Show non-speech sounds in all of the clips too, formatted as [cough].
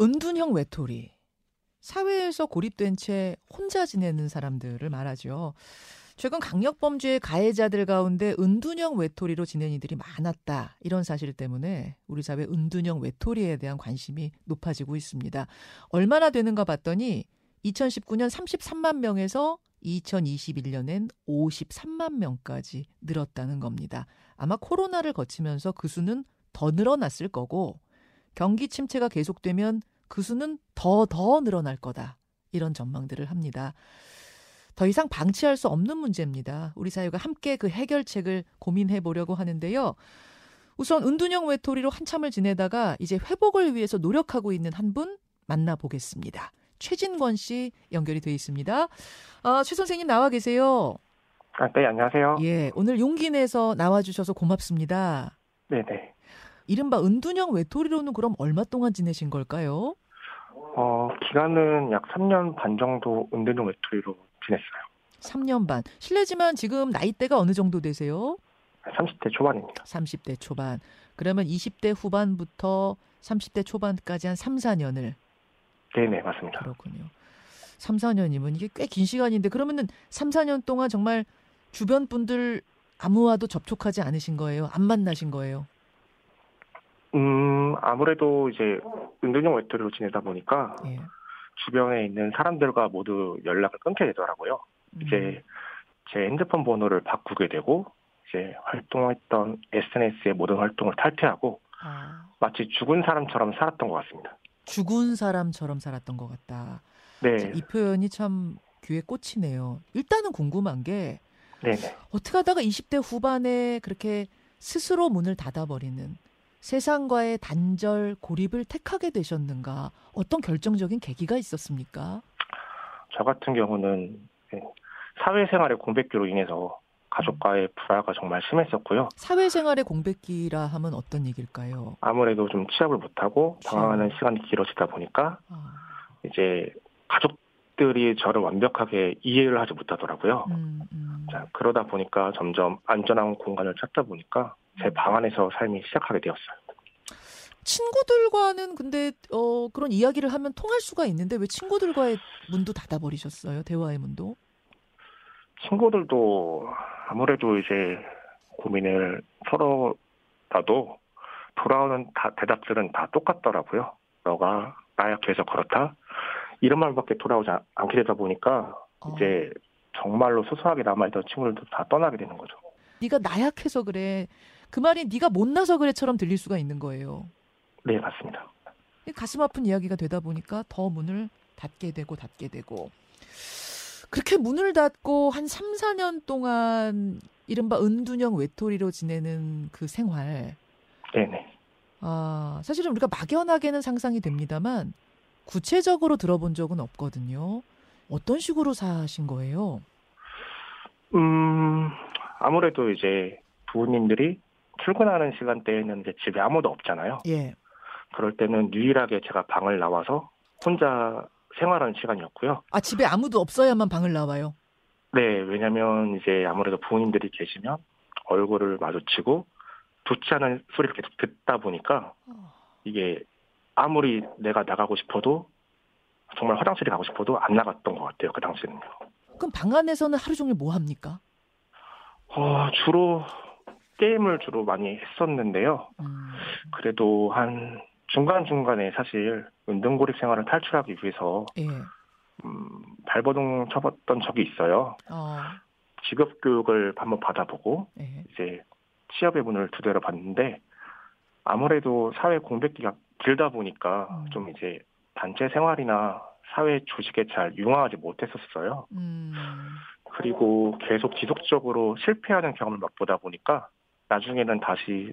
은둔형 외톨이. 사회에서 고립된 채 혼자 지내는 사람들을 말하죠. 최근 강력범죄 가해자들 가운데 은둔형 외톨이로 지낸 이들이 많았다. 이런 사실 때문에 우리 사회 은둔형 외톨이에 대한 관심이 높아지고 있습니다. 얼마나 되는가 봤더니 2019년 33만 명에서 2021년엔 53만 명까지 늘었다는 겁니다. 아마 코로나를 거치면서 그 수는 더 늘어났을 거고 경기 침체가 계속되면 그 수는 더더 늘어날 거다. 이런 전망들을 합니다. 더 이상 방치할 수 없는 문제입니다. 우리 사회가 함께 그 해결책을 고민해 보려고 하는데요. 우선 은둔형 외톨이로 한참을 지내다가 이제 회복을 위해서 노력하고 있는 한 분 만나보겠습니다. 최진권 씨 연결이 돼 있습니다. 아, 최 선생님 나와 계세요. 아, 네, 안녕하세요. 예, 오늘 용기 내서 나와주셔서 고맙습니다. 네네. 이른바 은둔형 외톨이로는 그럼 얼마 동안 지내신 걸까요? 어, 기간은 약 3년 반 정도 은둔형 외톨이로 지냈어요. 3년 반. 실례지만 지금 나이대가 어느 정도 되세요? 30대 초반입니다. 30대 초반. 그러면 20대 후반부터 30대 초반까지 한 3, 4년을. 네네, 맞습니다. 그렇군요. 3, 4년이면 이게 꽤 긴 시간인데 그러면은 3, 4년 동안 정말 주변 분들 아무와도 접촉하지 않으신 거예요? 안 만나신 거예요? 음, 아무래도 이제 은둔형 외톨이로 지내다 보니까 예. 주변에 있는 사람들과 모두 연락을 끊게 되더라고요. 음. 이제 제 핸드폰 번호를 바꾸게 되고 이제 활동했던 SNS의 모든 활동을 탈퇴하고 아, 마치 죽은 사람처럼 살았던 것 같습니다. 죽은 사람처럼 살았던 것 같다. 네, 이 표현이 참 귀에 꽂히네요. 일단은 궁금한 게 네네. 어떻게 하다가 20대 후반에 그렇게 스스로 문을 닫아버리는 세상과의 단절, 고립을 택하게 되셨는가? 어떤 결정적인 계기가 있었습니까? 저 같은 경우는 네, 사회생활의 공백기로 인해서 가족과의 불화가 정말 심했었고요. 사회생활의 공백기라 하면 어떤 얘기일까요? 아무래도 좀 취업을 못하고. 방황하는 시간이 길어지다 보니까 아, 이제 가족들이 저를 완벽하게 이해를 하지 못하더라고요. 음, 음. 자, 그러다 보니까 점점 안전한 공간을 찾다 보니까 제 방 안에서 삶이 시작하게 되었어요. 친구들과는 근데 어, 그런 이야기를 하면 통할 수가 있는데 왜 친구들과의 문도 닫아버리셨어요? 대화의 문도? 친구들도 아무래도 이제 고민을 서로라도 돌아오는 다, 대답들은 다 똑같더라고요. 너가 나약해서 그렇다. 이런 말밖에 돌아오지 않- 않게 되다 보니까 어. 이제 정말로 소소하게 남아있던 친구들도 다 떠나게 되는 거죠. 네가 나약해서 그래. 그 말이 네가 못나서 그래처럼 들릴 수가 있는 거예요. 네, 맞습니다. 가슴 아픈 이야기가 되다 보니까 더 문을 닫게 되고 닫게 되고 그렇게 문을 닫고 한 3, 4년 동안 이른바 은둔형 외톨이로 지내는 그 생활 네네. 아, 사실은 우리가 막연하게는 상상이 됩니다만 구체적으로 들어본 적은 없거든요. 어떤 식으로 사신 거예요? 음, 아무래도 이제 부모님들이 출근하는 시간대에는 이제 집에 아무도 없잖아요. 예. 그럴 때는 유일하게 제가 방을 나와서 혼자 생활하는 시간이었고요. 아, 집에 아무도 없어야만 방을 나와요. 네, 왜냐면 이제 아무래도 부모님들이 계시면 얼굴을 마주치고 좋지 않은 소리를 계속 듣다 보니까 이게 아무리 내가 나가고 싶어도 정말 화장실에 가고 싶어도 안 나갔던 것 같아요. 그 당시에는요. 그럼 방 안에서는 하루 종일 뭐 합니까? 어, 주로 게임을 주로 많이 했었는데요. 음, 그래도 한 중간중간에 사실 은둔고립 생활을 탈출하기 위해서 예. 음, 발버둥 쳐봤던 적이 있어요. 어, 직업 교육을 한번 받아보고 예. 이제 취업의 문을 두드려 봤는데 아무래도 사회 공백기가 길다 보니까 음. 좀 이제 단체 생활이나 사회 조직에 잘 융화하지 못했었어요. 음, 그리고 계속 지속적으로 실패하는 경험을 맛보다 보니까 나중에는 다시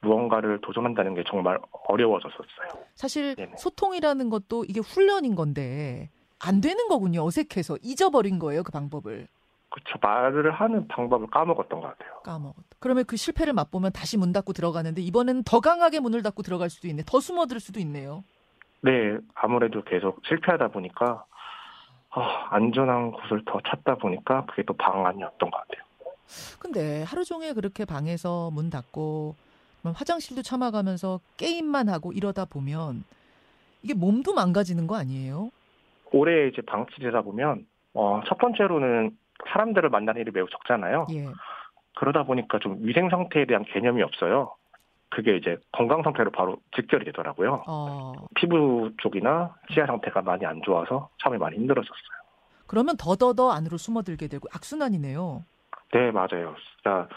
무언가를 도전한다는 게 정말 어려워졌었어요. 사실 네네. 소통이라는 것도 이게 훈련인 건데 안 되는 거군요. 어색해서 잊어버린 거예요. 그 방법을 그쵸 말을 하는 방법을 까먹었던 것 같아요. 까먹었다. 그러면 그 실패를 맛보면 다시 문 닫고 들어가는데 이번에는 더 강하게 문을 닫고 들어갈 수도 있네. 더 숨어들 수도 있네요. 네, 아무래도 계속 실패하다 보니까 아, 안전한 곳을 더 찾다 보니까 그게 또 방안이었던 것 같아요. 근데 하루 종일 그렇게 방에서 문 닫고 뭐 화장실도 참아가면서 게임만 하고 이러다 보면 이게 몸도 망가지는 거 아니에요? 오래 이제 방치되다 보면 어, 첫 번째로는 사람들을 만나는 일이 매우 적잖아요. 예. 그러다 보니까 좀 위생 상태에 대한 개념이 없어요. 그게 이제 건강 상태로 바로 직결이 되더라고요. 어. 피부 쪽이나 치아 상태가 많이 안 좋아서 참이 많이 힘들어졌어요. 그러면 더더더 안으로 숨어들게 되고 악순환이네요. 네, 맞아요. 진짜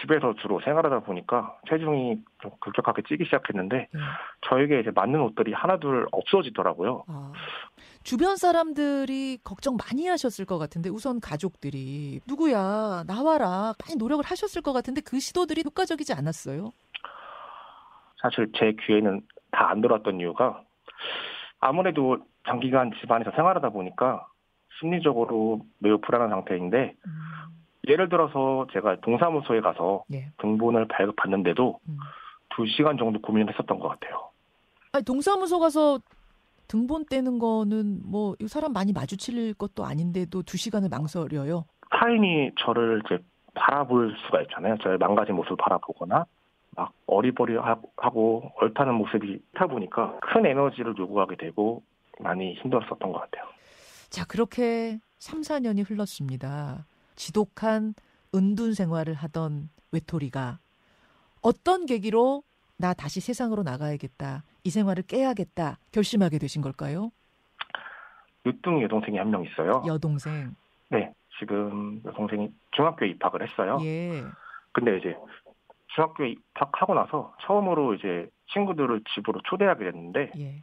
집에서 주로 생활하다 보니까 체중이 좀 급격하게 찌기 시작했는데 예. 저에게 이제 맞는 옷들이 하나둘 없어지더라고요. 아. 주변 사람들이 걱정 많이 하셨을 것 같은데 우선 가족들이 누구야 나와라 많이 노력을 하셨을 것 같은데 그 시도들이 효과적이지 않았어요. 사실 제 귀에는 다안 들어왔던 이유가 아무래도 장기간 집안에서 생활하다 보니까 심리적으로 매우 불안한 상태인데 음, 예를 들어서 제가 동사무소에 가서 예. 등본을 발급받는데도 음. 두 시간 정도 고민을 했었던 것 같아요. 아니 동사무소 가서 등본 떼는 거는 뭐이 사람 많이 마주칠 것도 아닌데도 두 시간을 망설여요. 타인이 저를 이제 바라볼 수가 있잖아요. 저의 망가진 모습을 바라보거나 막 어리버리하고 얼타는 모습이 있다 보니까 큰 에너지를 요구하게 되고 많이 힘들었었던 것 같아요. 자 그렇게 3, 4년이 흘렀습니다. 지독한 은둔 생활을 하던 외톨이가 어떤 계기로 나 다시 세상으로 나가야겠다. 이 생활을 깨야겠다. 결심하게 되신 걸까요? 늦둥이 여동생이 한 명 있어요. 여동생. 네, 지금 여동생이 중학교에 입학을 했어요. 예. 근데 이제 중학교에 입학하고 나서 처음으로 이제 친구들을 집으로 초대하게 됐는데 예.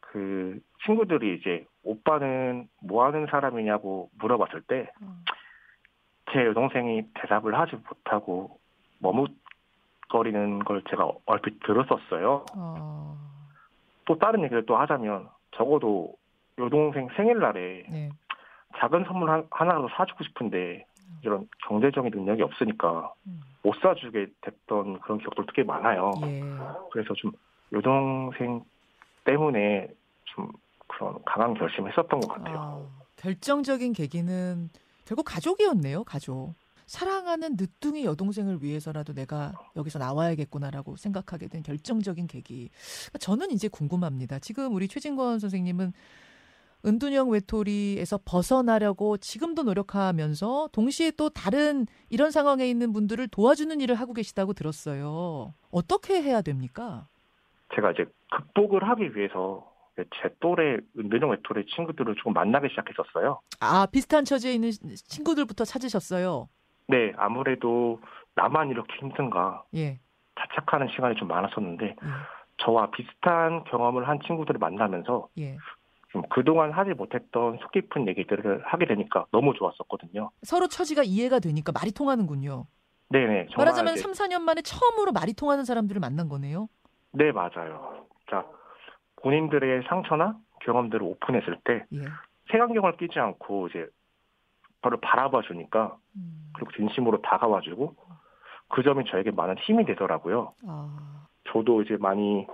그 친구들이 이제 오빠는 뭐 하는 사람이냐고 물어봤을 때제 어. 여동생이 대답을 하지 못하고 머뭇거리는 걸 제가 얼핏 들었었어요. 어. 또 다른 얘기를 또 하자면 적어도 여동생 생일날에 네. 작은 선물 한- 하나라도 사주고 싶은데 이런 경제적인 능력이 없으니까 음. 못 사주게 됐던 그런 기억도 꽤 많아요. 예. 그래서 좀 여동생 때문에 좀 그런 강한 결심을 했었던 것 같아요. 아, 결정적인 계기는 결국 가족이었네요. 가족. 사랑하는 늦둥이 여동생을 위해서라도 내가 여기서 나와야겠구나라고 생각하게 된 결정적인 계기. 저는 이제 궁금합니다. 지금 우리 최진권 선생님은 은둔형 외톨이에서 벗어나려고 지금도 노력하면서 동시에 또 다른 이런 상황에 있는 분들을 도와주는 일을 하고 계시다고 들었어요. 어떻게 해야 됩니까? 제가 이제 극복을 하기 위해서 제 또래 은둔형 외톨이 친구들을 조금 만나기 시작했었어요. 아, 비슷한 처지에 있는 친구들부터 찾으셨어요. 네, 아무래도 나만 이렇게 힘든가 예. 자책하는 시간이 좀 많았었는데 예. 저와 비슷한 경험을 한 친구들을 만나면서 예. 좀 그동안 하지 못했던 속 깊은 얘기들을 하게 되니까 너무 좋았었거든요. 서로 처지가 이해가 되니까 말이 통하는군요. 네네. 말하자면 이제- 3, 4년 만에 처음으로 말이 통하는 사람들을 만난 거네요. 네, 맞아요. 자, 본인들의 상처나 경험들을 오픈했을 때 예. 색안경을 끼지 않고 이제 저를 바라봐 주니까 음. 그리고 진심으로 다가와 주고 그 점이 저에게 많은 힘이 되더라고요. 아, 저도 이제 많이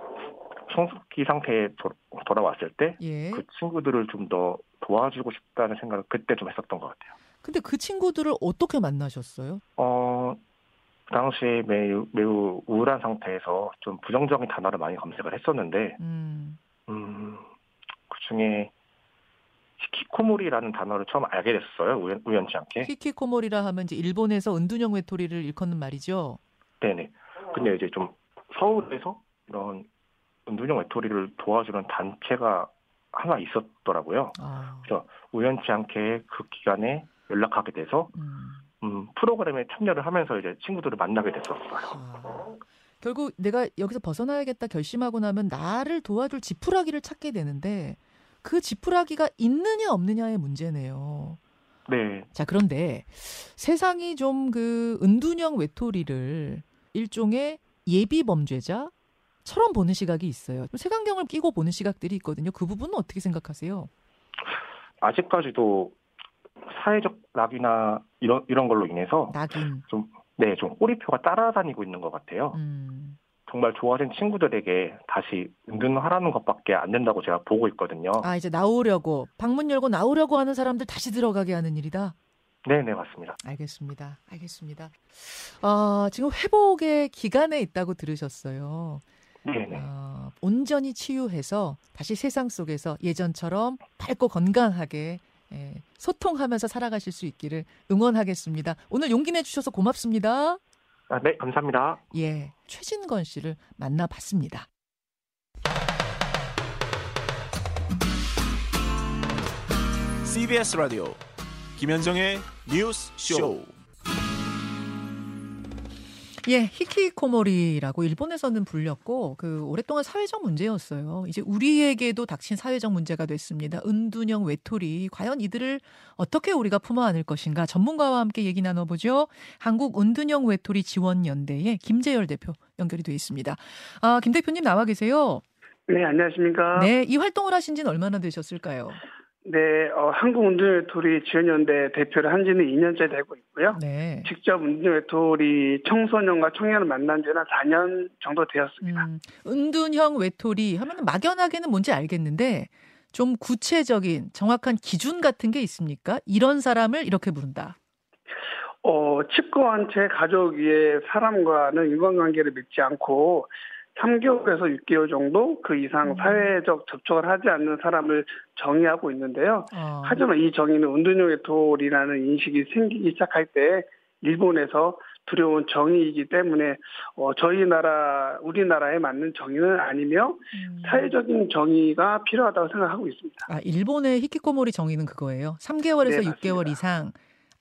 성숙기 상태에 도- 돌아왔을 때그 예. 친구들을 좀 더 도와주고 싶다는 생각을 그때 좀 했었던 것 같아요. 근데 그 친구들을 어떻게 만나셨어요? 어, 그 당시에 매우, 매우 우울한 상태에서 좀 부정적인 단어를 많이 검색을 했었는데, 음. 음, 그 중에 히키코모리라는 단어를 처음 알게 됐어요. 우연, 우연치 않게. 히키코모리라 하면 이제 일본에서 은둔형 외톨이를 일컫는 말이죠. 네네. 근데 이제 좀 서울에서 이런 은둔형 외톨이를 도와주는 단체가 하나 있었더라고요. 아. 우연치 않게 그 기간에 연락하게 돼서 음. 음, 프로그램에 참여를 하면서 이제 친구들을 만나게 됐었어요. 아. 결국 내가 여기서 벗어나야겠다 결심하고 나면 나를 도와줄 지푸라기를 찾게 되는데 그 지푸라기가 있느냐 없느냐의 문제네요. 네, 자, 그런데 세상이 좀 그 은둔형 외톨이를 일종의 예비 범죄자 처럼 보는 시각이 있어요. 색안경을 끼고 보는 시각들이 있거든요. 그 부분은 어떻게 생각하세요? 아직까지도 사회적 낙이나 이런 이런 걸로 인해서 낙인. 네, 좀 꼬리표가 따라다니고 있는 것 같아요. 음. 정말 좋아진 친구들에게 다시 은둔하라는 것밖에 안 된다고 제가 보고 있거든요. 아, 이제 나오려고 방문 열고 나오려고 하는 사람들 다시 들어가게 하는 일이다. 네, 네, 맞습니다. 알겠습니다. 알겠습니다. 아, 지금 회복의 기간에 있다고 들으셨어요. 네, 네. 어, 온전히 치유해서 다시 세상 속에서 예전처럼 밝고 건강하게 예, 소통하면서 살아가실 수 있기를 응원하겠습니다. 오늘 용기 내주셔서 고맙습니다. 아, 네, 감사합니다. 예, 최진건 씨를 만나봤습니다. CBS 라디오 김현정의 뉴스 쇼. 예, 히키코모리라고 일본에서는 불렸고 그 오랫동안 사회적 문제였어요. 이제 우리에게도 닥친 사회적 문제가 됐습니다. 은둔형 외톨이 과연 이들을 어떻게 우리가 품어 안을 것인가 전문가와 함께 얘기 나눠보죠. 한국 은둔형 외톨이 지원 연대의 김재열 대표 연결이 돼 있습니다. 아, 김 대표님 나와 계세요. 네, 안녕하십니까? 네, 이 활동을 하신 지는 얼마나 되셨을까요? 네, 어, 한국운동외톨이 지원연대 대표를 한 지는 2년째 되고 있고요. 네. 직접 운동외톨이 청소년과 청년을 만난 지는 4년 정도 되었습니다. 음, 은둔형 외톨이 하면 막연하게는 뭔지 알겠는데 좀 구체적인 정확한 기준 같은 게 있습니까? 이런 사람을 이렇게 부른다. 어, 채 가족 위에 사람과는 인간관계를 맺지 않고 3개월에서 6개월 정도 그 이상 음. 사회적 접촉을 하지 않는 사람을 정의하고 있는데요. 어. 하지만 이 정의는 운동용의 돌이라는 인식이 생기기 시작할 때 일본에서 두려운 정의이기 때문에 어, 저희 나라 우리나라에 맞는 정의는 아니며 음. 사회적인 정의가 필요하다고 생각하고 있습니다. 아, 일본의 히키코모리 정의는 그거예요. 3개월에서 네, 6개월 맞습니다. 이상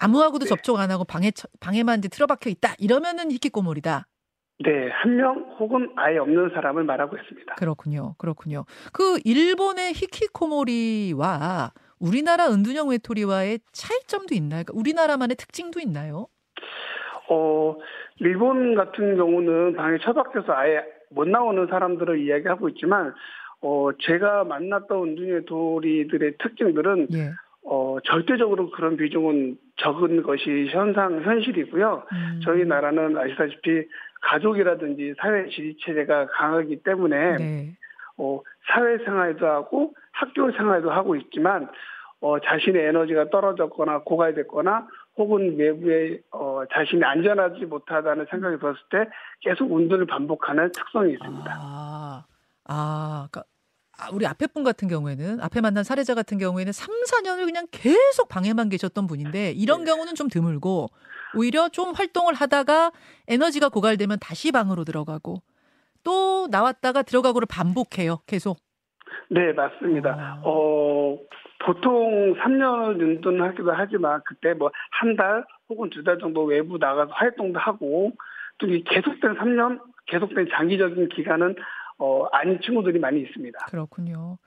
아무하고도 네. 접촉 안 하고 방에 처- 방에만 이제 틀어박혀 있다. 이러면은 히키코모리다. 네, 한 명 혹은 아예 없는 사람을 말하고 있습니다. 그렇군요. 그렇군요. 그 일본의 히키코모리와 우리나라 은둔형 외톨이와의 차이점도 있나요? 그러니까 우리나라만의 특징도 있나요? 어, 일본 같은 경우는 방에 처박혀서 아예 못 나오는 사람들을 이야기하고 있지만 어, 제가 만났던 운동의 도리들의 특징들은 예. 어, 절대적으로 그런 비중은 적은 것이 현상, 현실이고요. 음. 저희 나라는 아시다시피 가족이라든지 사회 지지 체제가 강하기 때문에 네. 어, 사회 생활도 하고 학교 생활도 하고 있지만 어, 자신의 에너지가 떨어졌거나 고갈됐거나 혹은 외부에 어, 자신이 안전하지 못하다는 생각이 들었을 때 계속 운동을 반복하는 특성이 있습니다. 아, 아, 그러니까 아, 우리 앞에 분 같은 경우에는 앞에 만난 사례자 같은 경우에는 3, 4년을 그냥 계속 방에만 계셨던 분인데 이런 네. 경우는 좀 드물고 오히려 좀 활동을 하다가 에너지가 고갈되면 다시 방으로 들어가고 또 나왔다가 들어가고를 반복해요. 계속. 네, 맞습니다. 아. 어, 보통 3년을 운동하기도 하지만 그때 뭐 한 달 혹은 두 달 정도 외부 나가서 활동도 하고 또 이 계속된 3년, 계속된 장기적인 기간은 어, 아닌 친구들이 많이 있습니다. 그렇군요.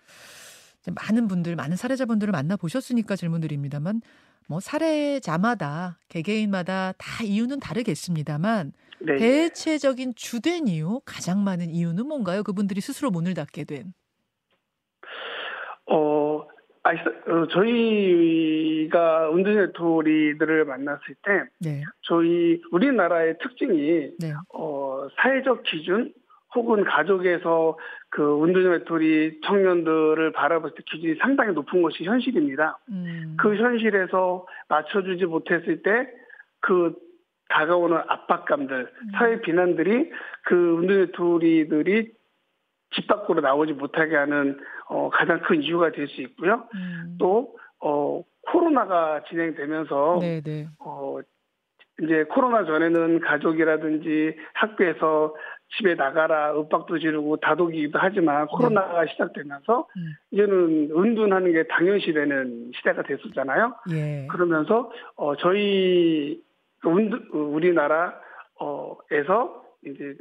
많은 분들, 많은 사례자분들을 만나 보셨으니까 질문드립니다만 뭐 사례자마다 개개인마다 다 이유는 다르겠습니다만 네. 대체적인 주된 이유, 가장 많은 이유는 뭔가요? 그분들이 스스로 문을 닫게 된. 어, 아시, 어, 저희가 운전의 도리들을 만났을 때 네. 저희 우리나라의 특징이 네. 어, 사회적 기준 혹은 가족에서 그 운동의 도리 청년들을 바라볼 때 기준이 상당히 높은 것이 현실입니다. 음. 그 현실에서 맞춰주지 못했을 때 그 다가오는 압박감들, 사회 비난들이 그 운동의 도리들이 집 밖으로 나오지 못하게 하는 어, 가장 큰 이유가 될 수 있고요. 음. 또 어, 코로나가 진행되면서 네, 네. 어, 이제 코로나 전에는 가족이라든지 학교에서 집에 나가라 윽박도 지르고 다독이기도 하지만 코로나가 시작되면서 음. 이제는 은둔하는 게 당연시 되는 시대가 됐었잖아요. 예. 그러면서 어, 저희 운- 우리나라에서 이제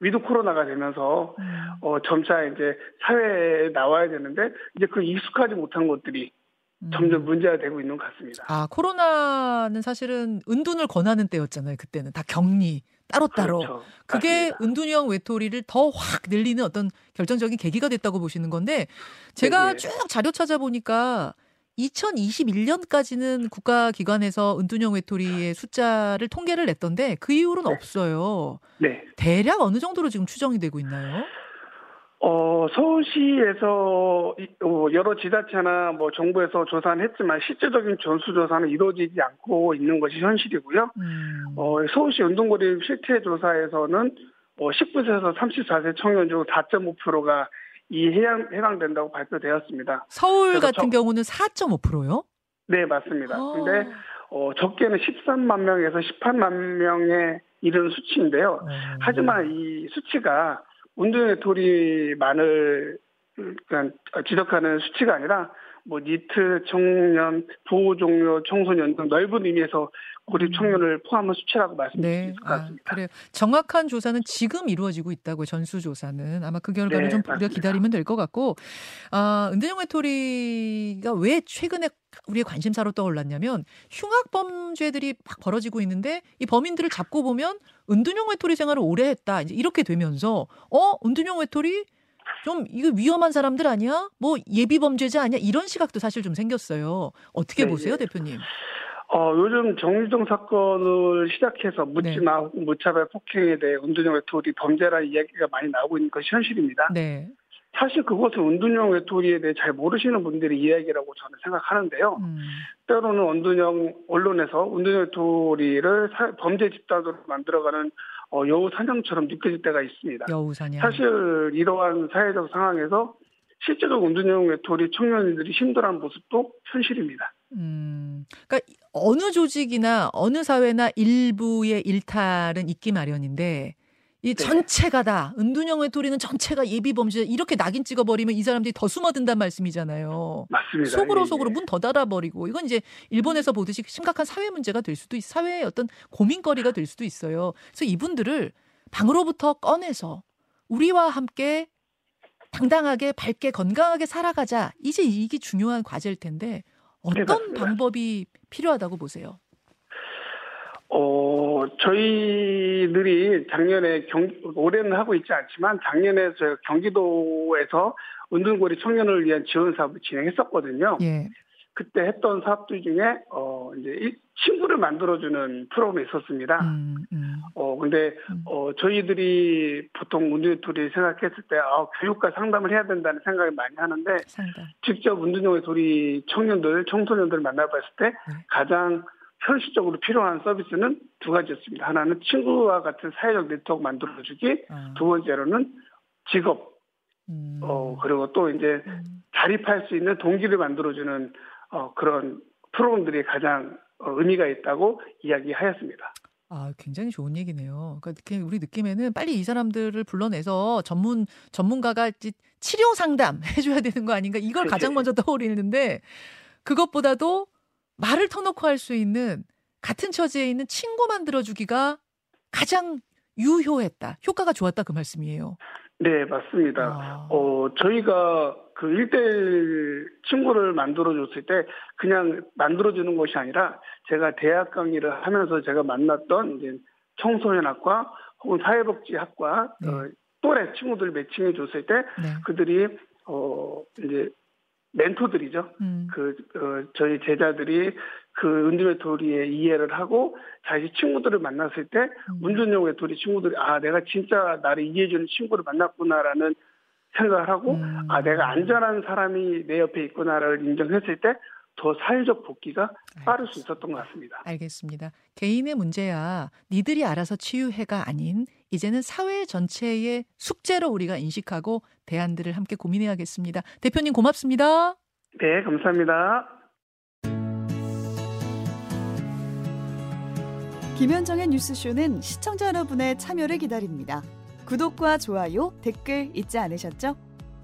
with 코로나가 되면서 음. 어, 점차 이제 사회에 나와야 되는데 이제 그 익숙하지 못한 것들이 음. 점점 문제가 되고 있는 것 같습니다. 아, 코로나는 사실은 은둔을 권하는 때였잖아요. 그때는 다 격리 따로따로. 그렇죠. 그게 맞습니다. 은둔형 외톨이를 더 확 늘리는 어떤 결정적인 계기가 됐다고 보시는 건데 제가 네, 네. 쭉 자료 찾아보니까 2021년까지는 국가기관에서 은둔형 외톨이의 숫자를 통계를 냈던데 그 이후로는 네. 없어요. 네. 대략 어느 정도로 지금 추정이 되고 있나요? 어, 서울시에서 이- 어, 여러 지자체나 뭐 정부에서 조사는 했지만 실제적인 전수조사는 이루어지지 않고 있는 것이 현실이고요. 음. 어, 서울시 운동거리 실태 조사에서는 어, 19세에서 34세 청년 중 4.5%가 이 해당, 해당된다고 발표되었습니다. 서울 같은 저, 경우는 4.5%요? 네, 맞습니다. 아. 근데 어, 적게는 13만 명에서 18만 명에 이르는 수치인데요. 어. 하지만 이 수치가 운동의 돌이만을 그러니까 지적하는 수치가 아니라 뭐 니트, 청년, 보호 종료, 청소년 등 넓은 의미에서 고립 청년을 포함한 수치라고 말씀드릴 수 네, 있을 것 아, 같습니다. 그래요. 정확한 조사는 지금 이루어지고 있다고요. 전수 조사는 아마 그 결과를 네, 좀 우리가. 기다리면 될 것 같고, 아 은대영 외톨이가 왜 최근에 우리의 관심사로 떠올랐냐면 흉악 범죄들이 막 벌어지고 있는데 이 범인들을 잡고 보면 은둔형 외톨이 생활을 오래 했다. 이제 이렇게 되면서 어 은둔형 외톨이 좀 이거 위험한 사람들 아니야? 뭐 예비 범죄자 아니야? 이런 시각도 사실 좀 생겼어요. 어떻게 네, 보세요, 네. 대표님? 어, 요즘 정유정 사건을 시작해서 묻지마 혹은 무차별 폭행에 대해 은둔형 외톨이 범죄라는 이야기가 많이 나오고 있는 것이 현실입니다. 네. 사실 그것은 은둔형 외톨이에 대해 잘 모르시는 분들의 이야기라고 저는 생각하는데요. 음. 때로는 은둔형 언론에서 은둔형 외톨이를 사- 범죄 집단으로 만들어가는 어, 여우 사냥처럼 느껴질 때가 있습니다. 여우 사냥. 사실 이러한 사회적 상황에서 실제로 은둔형 외톨이 청년들이 힘들어하는 모습도 현실입니다. 음, 그러니까 어느 조직이나 어느 사회나 일부의 일탈은 있기 마련인데 이 네. 전체가 다 은둔형 외톨이는 전체가 예비 범죄 이렇게 낙인 찍어버리면 이 사람들이 더 숨어든단 말씀이잖아요. 맞습니다. 속으로 예, 예. 속으로 문 더 닫아버리고 이건 이제 일본에서 보듯이 심각한 사회 문제가 될 수도 있, 사회의 어떤 고민거리가 될 수도 있어요. 그래서 이분들을 방으로부터 꺼내서 우리와 함께 당당하게 밝게 건강하게 살아가자. 이제 이게 중요한 과제일 텐데 어떤 네. 방법이 필요하다고 보세요? 어, 저희들이 작년에 경, 올해는 하고 있지 않지만 작년에 저희가 경기도에서 은둔고리 청년을 위한 지원 사업을 진행했었거든요. 예. 그때 했던 사업들 중에, 어, 이제 이 친구를 만들어주는 프로그램이 있었습니다. 음, 음. 어, 근데, 음. 어, 저희들이 보통 운동토리 생각했을 때, 아, 교육과 상담을 해야 된다는 생각을 많이 하는데, 상담. 직접 운동의 도리 청년들, 청소년들을 만나봤을 때, 네. 가장 현실적으로 필요한 서비스는 두 가지였습니다. 하나는 친구와 같은 사회적 네트워크 만들어주기, 아, 두 번째로는 직업, 음. 어, 그리고 또 이제 음. 자립할 수 있는 동기를 만들어주는, 어, 그런 프로그램들이 가장 어, 의미가 있다고 이야기하였습니다. 아, 굉장히 좋은 얘기네요. 그러니까 느낌, 우리 느낌에는 빨리 이 사람들을 불러내서 전문 전문가가 지- 치료 상담 [laughs] 해줘야 되는 거 아닌가 이걸 가장 먼저 떠올리는데 그것보다도 말을 터놓고 할 수 있는 같은 처지에 있는 친구 만들어주기가 가장 유효했다, 효과가 좋았다 그 말씀이에요. 네, 맞습니다. 아, 어, 저희가 그 1대1 친구를 만들어줬을 때 그냥 만들어주는 것이 아니라 제가 대학 강의를 하면서 제가 만났던 이제 청소년학과 혹은 사회복지학과 네. 어, 또래 친구들 매칭해 줬을 때 네. 그들이 어, 이제 멘토들이죠. 음, 그, 어, 저희 제자들이 그 은둔의 도리에 이해를 하고 자기 친구들을 만났을 때 음. 운전용의 도리 친구들이 아 내가 진짜 나를 이해해주는 친구를 만났구나라는 생각을 하고 음. 아 내가 안전한 사람이 내 옆에 있구나를 인정했을 때 더 사회적 복귀가 빠를 수 있었던 것 같습니다. 알겠습니다. 개인의 문제야 니들이 알아서 치유해가 아닌 이제는 사회 전체의 숙제로 우리가 인식하고 대안들을 함께 고민해야겠습니다. 대표님 고맙습니다. 네 감사합니다. 김현정의 뉴스쇼는 시청자 여러분의 참여를 기다립니다. 구독과 좋아요, 댓글 잊지 않으셨죠?